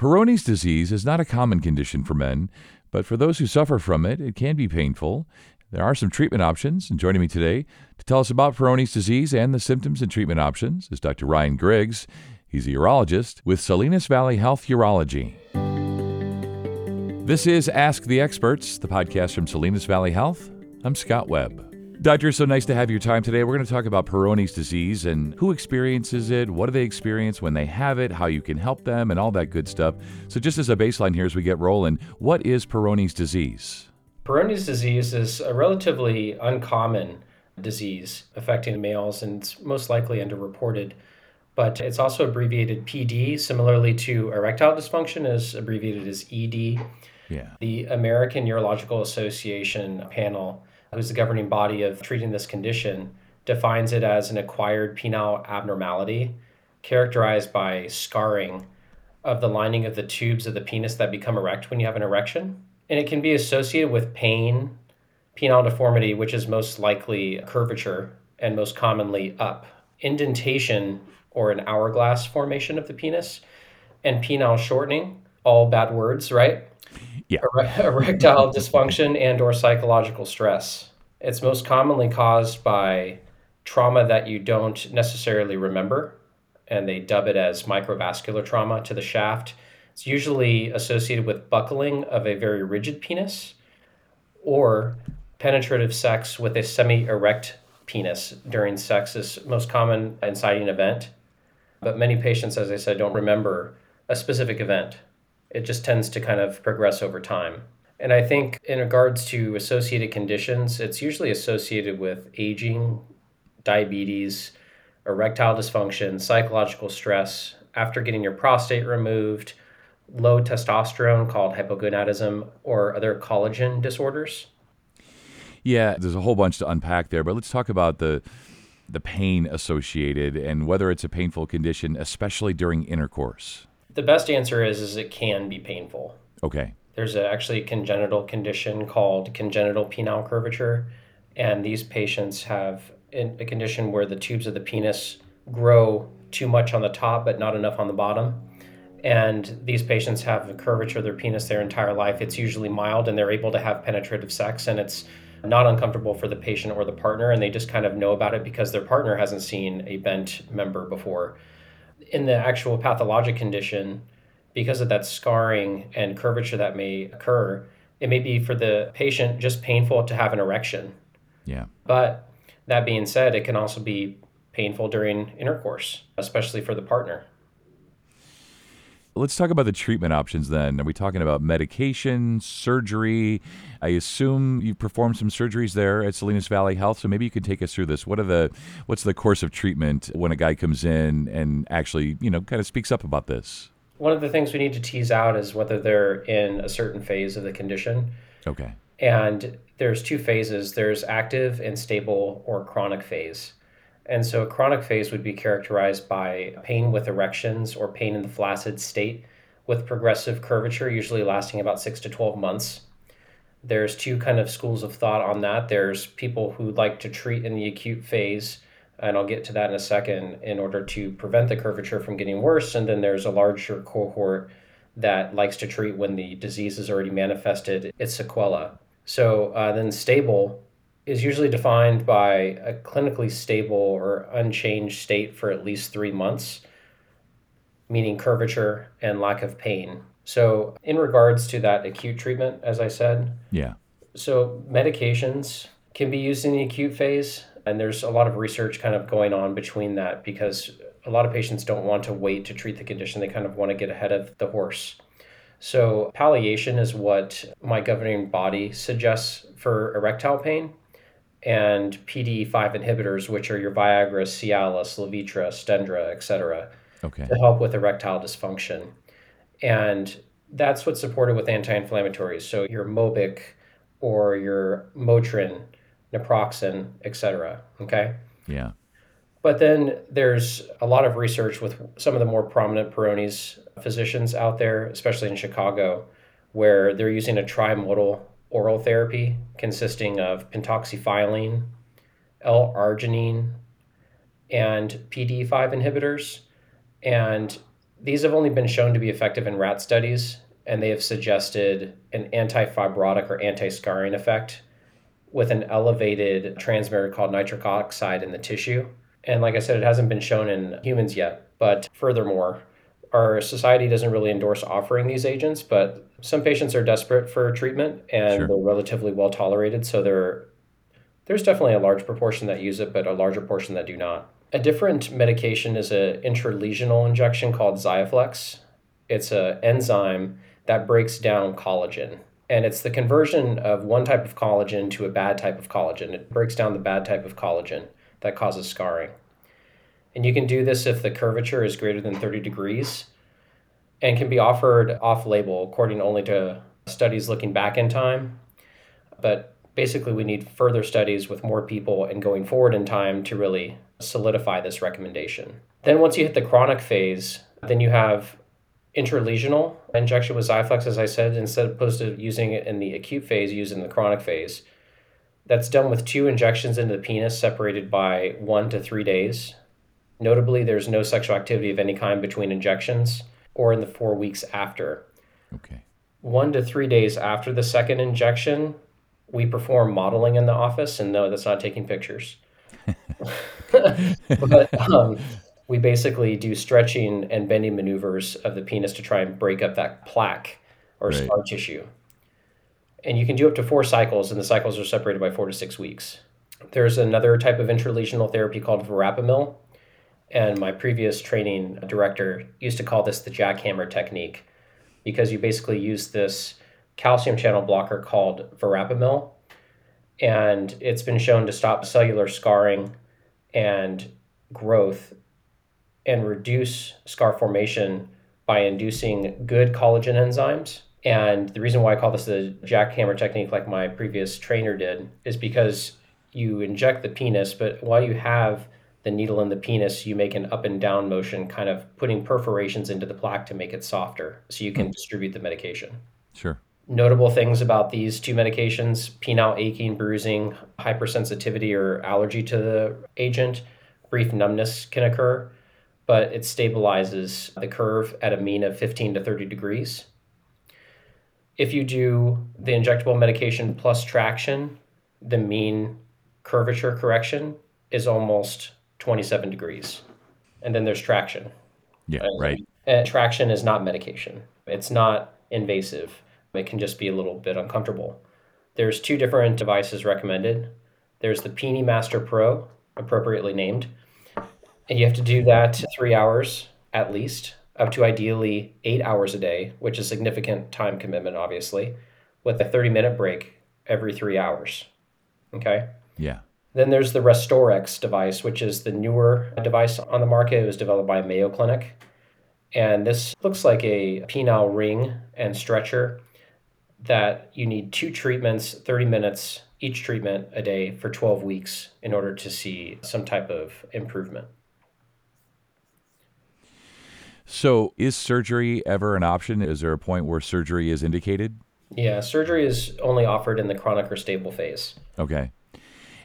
Peyronie's disease is not a common condition for men, but for those who suffer from it, it can be painful. There are some treatment options, and joining me today to tell us about Peyronie's disease and the symptoms and treatment options is Dr. Ryan Griggs. He's a urologist with Salinas Valley Health Urology. This is Ask the Experts, the podcast from Salinas Valley Health. I'm Scott Webb. Doctor, so nice to have your time today. We're going to talk about Peyronie's disease and who experiences it, what do they experience when they have it, how you can help them, and all that good stuff. So, just as a baseline here as we get rolling, what is Peyronie's disease? Peyronie's disease is a relatively uncommon disease affecting males and it's most likely underreported. But it's also abbreviated PD, similarly to erectile dysfunction, is abbreviated as ED. Yeah. The American Urological Association panel who's the governing body of treating this condition, defines it as an acquired penile abnormality characterized by scarring of the lining of the tubes of the penis that become erect when you have an erection. And it can be associated with pain, penile deformity, which is most likely curvature and most commonly up, indentation or an hourglass formation of the penis, and penile shortening, all bad words, right? Yeah. erectile dysfunction and or psychological stress. It's most commonly caused by trauma that you don't necessarily remember, and they dub it as microvascular trauma to the shaft. It's usually associated with buckling of a very rigid penis or penetrative sex with a semi erect penis during sex is most common inciting event. But many patients, as I said, don't remember a specific event. It just tends to kind of progress over time. And I think in regards to associated conditions, it's usually associated with aging, diabetes, erectile dysfunction, psychological stress, after getting your prostate removed, low testosterone called hypogonadism, or other collagen disorders. Yeah, there's a whole bunch to unpack there, but let's talk about the the pain associated and whether it's a painful condition, especially during intercourse. The best answer is is it can be painful. Okay. There's a, actually a congenital condition called congenital penile curvature, and these patients have a condition where the tubes of the penis grow too much on the top but not enough on the bottom. And these patients have a curvature of their penis their entire life. It's usually mild and they're able to have penetrative sex, and it's not uncomfortable for the patient or the partner, and they just kind of know about it because their partner hasn't seen a bent member before in the actual pathologic condition, because of that scarring and curvature that may occur, it may be for the patient just painful to have an erection. Yeah. But that being said, it can also be painful during intercourse, especially for the partner. Let's talk about the treatment options then. Are we talking about medication, surgery? I assume you performed some surgeries there at Salinas Valley Health, so maybe you can take us through this. What are the what's the course of treatment when a guy comes in and actually, you know, kind of speaks up about this? One of the things we need to tease out is whether they're in a certain phase of the condition. Okay. And there's two phases. There's active and stable or chronic phase. And so a chronic phase would be characterized by pain with erections or pain in the flaccid state with progressive curvature, usually lasting about six to 12 months. There's two kind of schools of thought on that. There's people who like to treat in the acute phase, and I'll get to that in a second, in order to prevent the curvature from getting worse. And then there's a larger cohort that likes to treat when the disease is already manifested its sequela. So uh, then stable is usually defined by a clinically stable or unchanged state for at least three months, meaning curvature and lack of pain. So, in regards to that acute treatment, as I said, yeah. So, medications can be used in the acute phase, and there's a lot of research kind of going on between that because a lot of patients don't want to wait to treat the condition. They kind of want to get ahead of the horse. So, palliation is what my governing body suggests for erectile pain and PDE5 inhibitors, which are your Viagra, Cialis, Levitra, Stendra, etc., okay. to help with erectile dysfunction. And that's what's supported with anti-inflammatories. So your Mobic or your Motrin, naproxen, etc. Okay. Yeah. But then there's a lot of research with some of the more prominent Peyronie's physicians out there, especially in Chicago, where they're using a trimodal oral therapy consisting of pentoxifylline, L-arginine, and PD5 inhibitors. And These have only been shown to be effective in rat studies, and they have suggested an anti-fibrotic or anti-scarring effect with an elevated transmitter called nitric oxide in the tissue. And like I said, it hasn't been shown in humans yet. But furthermore, our society doesn't really endorse offering these agents, but some patients are desperate for treatment and Sure. they're relatively well tolerated. So there, there's definitely a large proportion that use it, but a larger portion that do not. A different medication is an intralesional injection called Xiaflex. It's an enzyme that breaks down collagen. And it's the conversion of one type of collagen to a bad type of collagen. It breaks down the bad type of collagen that causes scarring. And you can do this if the curvature is greater than 30 degrees and can be offered off label according only to studies looking back in time. But basically, we need further studies with more people and going forward in time to really solidify this recommendation. Then, once you hit the chronic phase, then you have intralesional injection with Xiaflex, as I said, instead of opposed to using it in the acute phase, using the chronic phase. That's done with two injections into the penis separated by one to three days. Notably, there's no sexual activity of any kind between injections or in the four weeks after. Okay. One to three days after the second injection, we perform modeling in the office, and no, that's not taking pictures. but um, we basically do stretching and bending maneuvers of the penis to try and break up that plaque or Right. scar tissue. And you can do up to four cycles, and the cycles are separated by four to six weeks. There's another type of intralesional therapy called verapamil, and my previous training director used to call this the jackhammer technique because you basically use this calcium channel blocker called verapamil, and it's been shown to stop cellular scarring and growth and reduce scar formation by inducing good collagen enzymes. And the reason why I call this the jackhammer technique, like my previous trainer did, is because you inject the penis, but while you have the needle in the penis, you make an up and down motion, kind of putting perforations into the plaque to make it softer so you can mm. distribute the medication. Sure. Notable things about these two medications penile aching, bruising, hypersensitivity or allergy to the agent, brief numbness can occur, but it stabilizes the curve at a mean of 15 to 30 degrees. If you do the injectable medication plus traction, the mean curvature correction is almost 27 degrees. And then there's traction. Yeah. Right. And traction is not medication. It's not invasive. It can just be a little bit uncomfortable. There's two different devices recommended. There's the PeniMaster Pro, appropriately named. And you have to do that three hours at least, up to ideally eight hours a day, which is significant time commitment, obviously, with a 30 minute break every three hours. Okay. Yeah. Then there's the Restorex device, which is the newer device on the market. It was developed by Mayo Clinic. And this looks like a penile ring and stretcher that you need two treatments, 30 minutes each treatment a day for 12 weeks in order to see some type of improvement. So, is surgery ever an option? Is there a point where surgery is indicated? Yeah, surgery is only offered in the chronic or stable phase. Okay.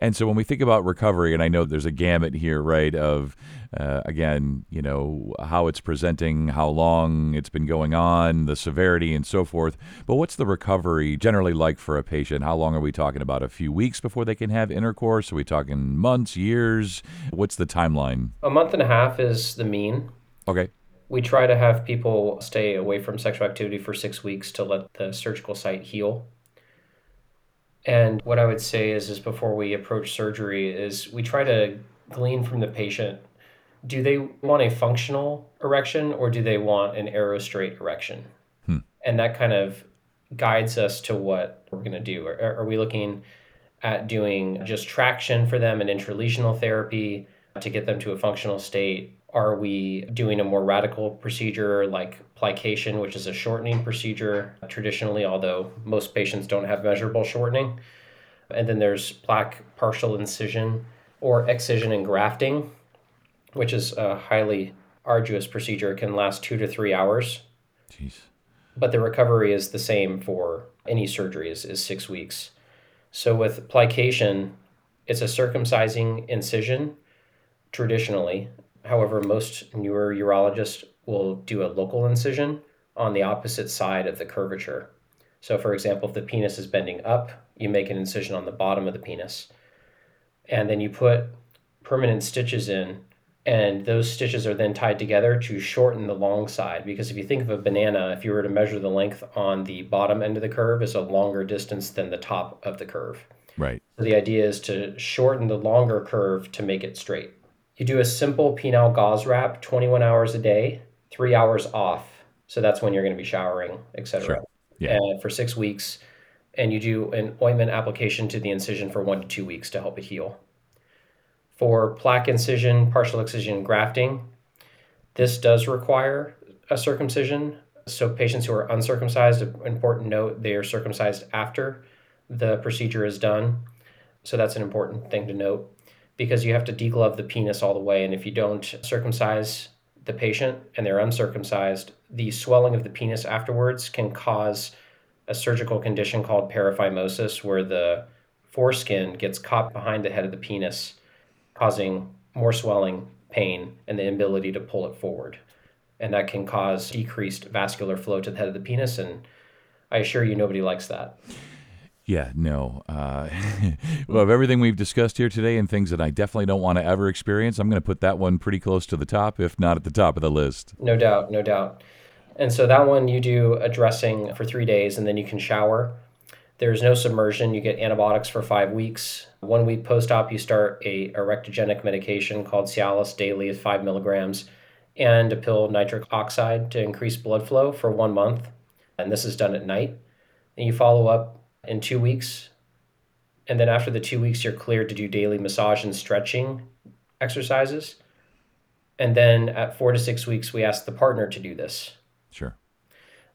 And so when we think about recovery, and I know there's a gamut here, right, of uh, again, you know, how it's presenting, how long it's been going on, the severity, and so forth. But what's the recovery generally like for a patient? How long are we talking about? A few weeks before they can have intercourse? Are we talking months, years? What's the timeline? A month and a half is the mean. Okay. We try to have people stay away from sexual activity for six weeks to let the surgical site heal. And what I would say is, is before we approach surgery, is we try to glean from the patient do they want a functional erection or do they want an arrow straight erection? Hmm. And that kind of guides us to what we're going to do. Are, are we looking at doing just traction for them and intralesional therapy to get them to a functional state? Are we doing a more radical procedure like plication, which is a shortening procedure uh, traditionally, although most patients don't have measurable shortening? And then there's plaque partial incision or excision and grafting, which is a highly arduous procedure. It can last two to three hours, Jeez. but the recovery is the same for any surgery is, is six weeks. So with plication, it's a circumcising incision traditionally. However, most newer urologists will do a local incision on the opposite side of the curvature. So, for example, if the penis is bending up, you make an incision on the bottom of the penis. And then you put permanent stitches in, and those stitches are then tied together to shorten the long side. Because if you think of a banana, if you were to measure the length on the bottom end of the curve, is a longer distance than the top of the curve. Right. So the idea is to shorten the longer curve to make it straight. You do a simple penile gauze wrap 21 hours a day, three hours off. So that's when you're going to be showering, etc. Sure. Yeah. And for six weeks, and you do an ointment application to the incision for one to two weeks to help it heal. For plaque incision, partial excision grafting, this does require a circumcision. So patients who are uncircumcised, important note, they are circumcised after the procedure is done. So that's an important thing to note because you have to deglove the penis all the way. And if you don't circumcise the patient and they're uncircumcised, the swelling of the penis afterwards can cause a surgical condition called paraphimosis, where the foreskin gets caught behind the head of the penis, causing more swelling, pain, and the inability to pull it forward. And that can cause decreased vascular flow to the head of the penis. And I assure you, nobody likes that. Yeah, no. Uh, well, of everything we've discussed here today and things that I definitely don't want to ever experience, I'm going to put that one pretty close to the top, if not at the top of the list. No doubt, no doubt. And so that one you do a dressing for three days and then you can shower. There's no submersion. You get antibiotics for five weeks. One week post op, you start a erectogenic medication called Cialis daily at five milligrams and a pill nitric oxide to increase blood flow for one month. And this is done at night. And you follow up in two weeks. And then after the two weeks, you're cleared to do daily massage and stretching exercises. And then at four to six weeks, we ask the partner to do this. Sure.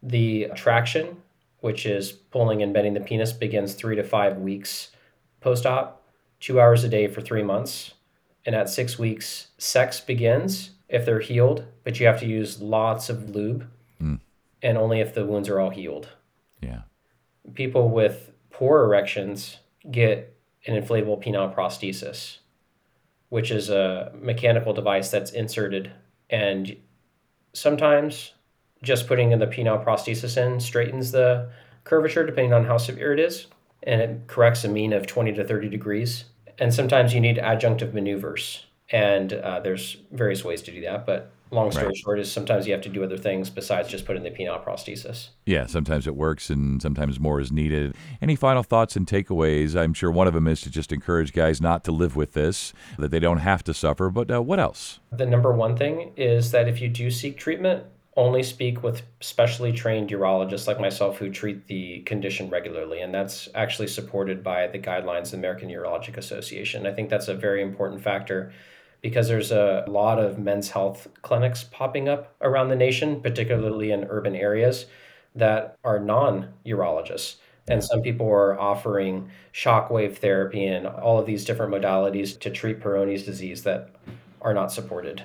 The traction, which is pulling and bending the penis, begins three to five weeks post op, two hours a day for three months. And at six weeks, sex begins if they're healed, but you have to use lots of lube mm. and only if the wounds are all healed. Yeah people with poor erections get an inflatable penile prosthesis, which is a mechanical device that's inserted. And sometimes just putting in the penile prosthesis in straightens the curvature depending on how severe it is. And it corrects a mean of 20 to 30 degrees. And sometimes you need adjunctive maneuvers. And uh, there's various ways to do that. But long story right. short is sometimes you have to do other things besides just putting in the penile prosthesis. Yeah, sometimes it works and sometimes more is needed. Any final thoughts and takeaways? I'm sure one of them is to just encourage guys not to live with this, that they don't have to suffer. But uh, what else? The number one thing is that if you do seek treatment, only speak with specially trained urologists like myself who treat the condition regularly. And that's actually supported by the guidelines of the American Urologic Association. I think that's a very important factor because there's a lot of men's health clinics popping up around the nation, particularly in urban areas that are non urologists. And some people are offering shockwave therapy and all of these different modalities to treat Peyronie's disease that are not supported.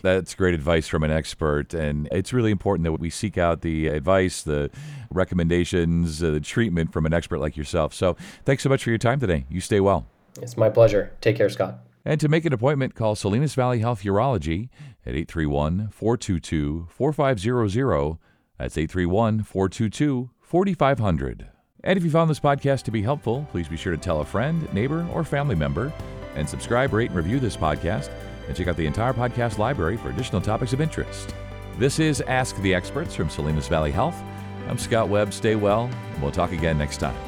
That's great advice from an expert. And it's really important that we seek out the advice, the recommendations, uh, the treatment from an expert like yourself. So thanks so much for your time today. You stay well. It's my pleasure. Take care, Scott. And to make an appointment, call Salinas Valley Health Urology at 831 422 4500. That's 831 422 4500. And if you found this podcast to be helpful, please be sure to tell a friend, neighbor, or family member, and subscribe, rate, and review this podcast, and check out the entire podcast library for additional topics of interest. This is Ask the Experts from Salinas Valley Health. I'm Scott Webb. Stay well, and we'll talk again next time.